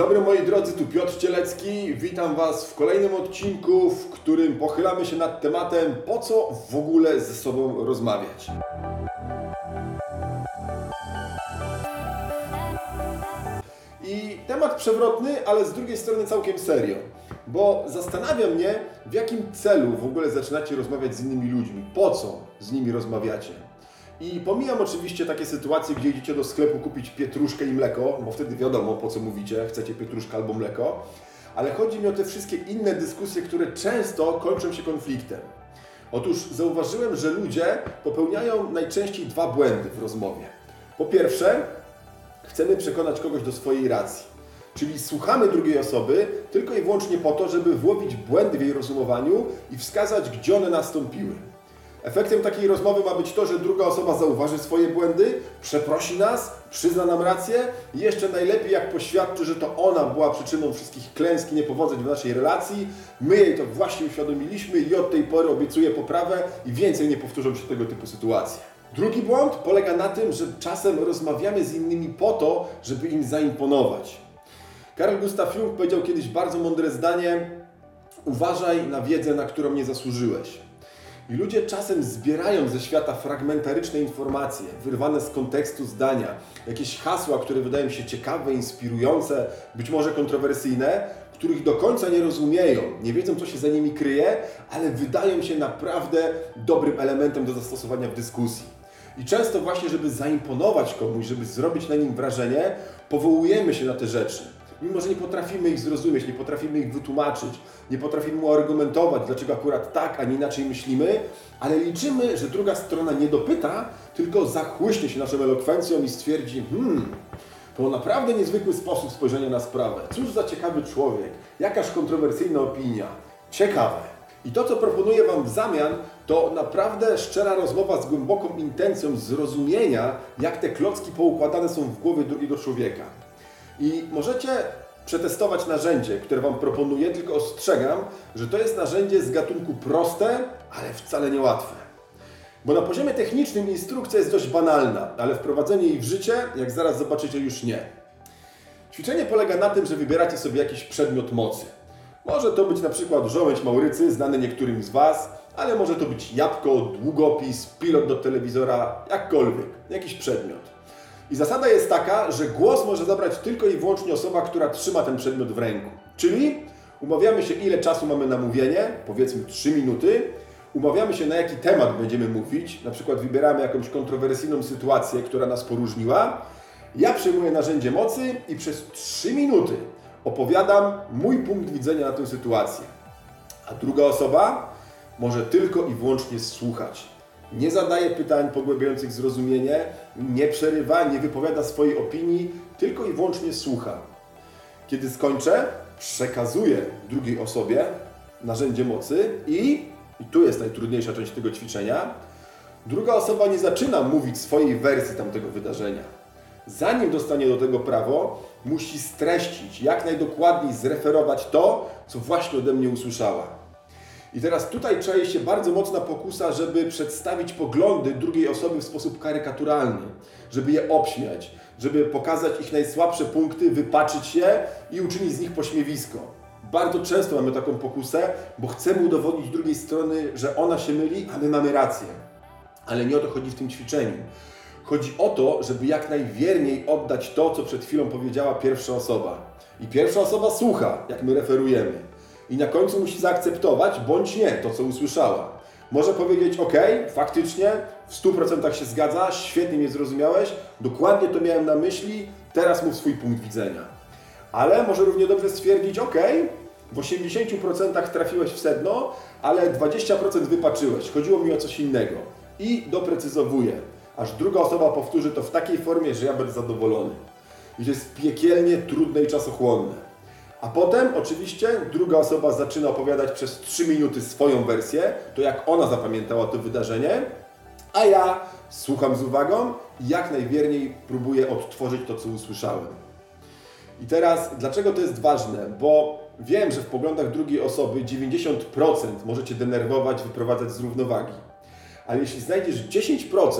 dobry moi drodzy, tu Piotr Cielecki. Witam Was w kolejnym odcinku, w którym pochylamy się nad tematem, po co w ogóle ze sobą rozmawiać. I temat przewrotny, ale z drugiej strony całkiem serio, bo zastanawia mnie, w jakim celu w ogóle zaczynacie rozmawiać z innymi ludźmi, po co z nimi rozmawiacie. I pomijam oczywiście takie sytuacje, gdzie idziecie do sklepu kupić pietruszkę i mleko, bo wtedy wiadomo po co mówicie, chcecie pietruszkę albo mleko, ale chodzi mi o te wszystkie inne dyskusje, które często kończą się konfliktem. Otóż zauważyłem, że ludzie popełniają najczęściej dwa błędy w rozmowie. Po pierwsze, chcemy przekonać kogoś do swojej racji. Czyli słuchamy drugiej osoby tylko i wyłącznie po to, żeby włowić błędy w jej rozumowaniu i wskazać, gdzie one nastąpiły. Efektem takiej rozmowy ma być to, że druga osoba zauważy swoje błędy, przeprosi nas, przyzna nam rację i jeszcze najlepiej jak poświadczy, że to ona była przyczyną wszystkich klęsk i niepowodzeń w naszej relacji, my jej to właśnie uświadomiliśmy i od tej pory obiecuję poprawę i więcej nie powtórzą się tego typu sytuacje. Drugi błąd polega na tym, że czasem rozmawiamy z innymi po to, żeby im zaimponować. Karl Gustav Jung powiedział kiedyś bardzo mądre zdanie: Uważaj na wiedzę, na którą nie zasłużyłeś. I ludzie czasem zbierają ze świata fragmentaryczne informacje, wyrwane z kontekstu zdania, jakieś hasła, które wydają się ciekawe, inspirujące, być może kontrowersyjne, których do końca nie rozumieją, nie wiedzą, co się za nimi kryje, ale wydają się naprawdę dobrym elementem do zastosowania w dyskusji. I często właśnie, żeby zaimponować komuś, żeby zrobić na nim wrażenie, powołujemy się na te rzeczy mimo że nie potrafimy ich zrozumieć, nie potrafimy ich wytłumaczyć, nie potrafimy argumentować, dlaczego akurat tak, a nie inaczej myślimy, ale liczymy, że druga strona nie dopyta, tylko zachłyśnie się naszą elokwencją i stwierdzi, hmm, to naprawdę niezwykły sposób spojrzenia na sprawę. Cóż za ciekawy człowiek, jakaż kontrowersyjna opinia. Ciekawe. I to, co proponuję Wam w zamian, to naprawdę szczera rozmowa z głęboką intencją zrozumienia, jak te klocki poukładane są w głowie drugiego człowieka. I możecie przetestować narzędzie, które Wam proponuję, tylko ostrzegam, że to jest narzędzie z gatunku proste, ale wcale nie łatwe. Bo na poziomie technicznym instrukcja jest dość banalna, ale wprowadzenie jej w życie, jak zaraz zobaczycie, już nie. Ćwiczenie polega na tym, że wybieracie sobie jakiś przedmiot mocy. Może to być na przykład żołędź Maurycy, znany niektórym z Was, ale może to być jabłko, długopis, pilot do telewizora, jakkolwiek, jakiś przedmiot. I zasada jest taka, że głos może zabrać tylko i wyłącznie osoba, która trzyma ten przedmiot w ręku. Czyli umawiamy się, ile czasu mamy na mówienie, powiedzmy 3 minuty. Umawiamy się, na jaki temat będziemy mówić. Na przykład wybieramy jakąś kontrowersyjną sytuację, która nas poróżniła. Ja przyjmuję narzędzie mocy i przez 3 minuty opowiadam mój punkt widzenia na tę sytuację. A druga osoba może tylko i wyłącznie słuchać nie zadaje pytań pogłębiających zrozumienie, nie przerywa, nie wypowiada swojej opinii, tylko i wyłącznie słucha. Kiedy skończę, przekazuję drugiej osobie narzędzie mocy i, i tu jest najtrudniejsza część tego ćwiczenia, druga osoba nie zaczyna mówić swojej wersji tamtego wydarzenia. Zanim dostanie do tego prawo, musi streścić, jak najdokładniej zreferować to, co właśnie ode mnie usłyszała. I teraz tutaj czai się bardzo mocna pokusa, żeby przedstawić poglądy drugiej osoby w sposób karykaturalny, żeby je obśmiać, żeby pokazać ich najsłabsze punkty, wypaczyć je i uczynić z nich pośmiewisko. Bardzo często mamy taką pokusę, bo chcemy udowodnić drugiej strony, że ona się myli, a my mamy rację. Ale nie o to chodzi w tym ćwiczeniu. Chodzi o to, żeby jak najwierniej oddać to, co przed chwilą powiedziała pierwsza osoba. I pierwsza osoba słucha, jak my referujemy i na końcu musi zaakceptować bądź nie to, co usłyszała. Może powiedzieć, ok, faktycznie w 100% się zgadza, świetnie mnie zrozumiałeś, dokładnie to miałem na myśli, teraz mów swój punkt widzenia. Ale może równie dobrze stwierdzić, ok, w 80% trafiłeś w sedno, ale 20% wypaczyłeś, chodziło mi o coś innego. I doprecyzowuję, aż druga osoba powtórzy to w takiej formie, że ja będę zadowolony. I to jest piekielnie trudne i czasochłonne. A potem oczywiście druga osoba zaczyna opowiadać przez 3 minuty swoją wersję, to jak ona zapamiętała to wydarzenie, a ja słucham z uwagą i jak najwierniej próbuję odtworzyć to, co usłyszałem. I teraz, dlaczego to jest ważne? Bo wiem, że w poglądach drugiej osoby 90% możecie denerwować, wyprowadzać z równowagi. Ale jeśli znajdziesz 10%,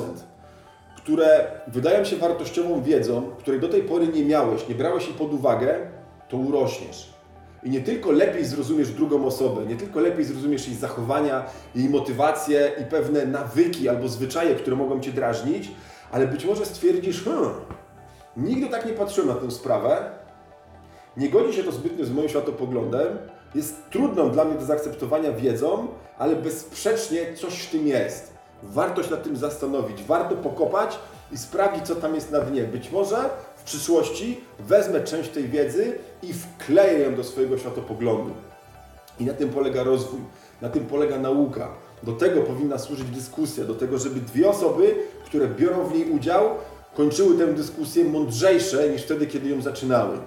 które wydają się wartościową wiedzą, której do tej pory nie miałeś, nie brałeś jej pod uwagę, to urośniesz. I nie tylko lepiej zrozumiesz drugą osobę, nie tylko lepiej zrozumiesz jej zachowania, jej motywacje i pewne nawyki albo zwyczaje, które mogą Cię drażnić, ale być może stwierdzisz, hmm, nigdy tak nie patrzyłem na tę sprawę, nie godzi się to zbytnio z moim światopoglądem, jest trudną dla mnie do zaakceptowania wiedzą, ale bezsprzecznie coś w tym jest. Warto się nad tym zastanowić, warto pokopać i sprawdzić, co tam jest na dnie. Być może w przyszłości wezmę część tej wiedzy i wkleję ją do swojego światopoglądu. I na tym polega rozwój, na tym polega nauka. Do tego powinna służyć dyskusja, do tego, żeby dwie osoby, które biorą w niej udział, kończyły tę dyskusję mądrzejsze niż wtedy, kiedy ją zaczynały.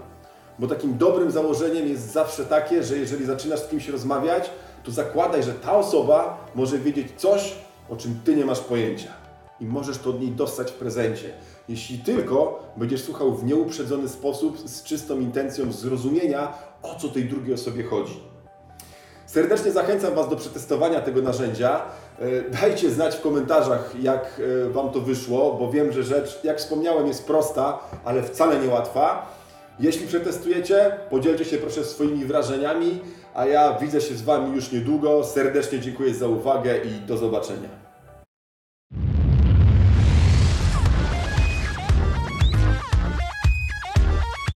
Bo takim dobrym założeniem jest zawsze takie, że jeżeli zaczynasz z kimś rozmawiać, to zakładaj, że ta osoba może wiedzieć coś, o czym ty nie masz pojęcia. I możesz to od niej dostać w prezencie. Jeśli tylko będziesz słuchał w nieuprzedzony sposób, z czystą intencją zrozumienia, o co tej drugiej osobie chodzi. Serdecznie zachęcam Was do przetestowania tego narzędzia. E, Dajcie znać w komentarzach, jak e, Wam to wyszło, bo wiem, że rzecz, jak wspomniałem, jest prosta, ale wcale nie łatwa. Jeśli przetestujecie, podzielcie się proszę swoimi wrażeniami, a ja widzę się z Wami już niedługo. Serdecznie dziękuję za uwagę i do zobaczenia.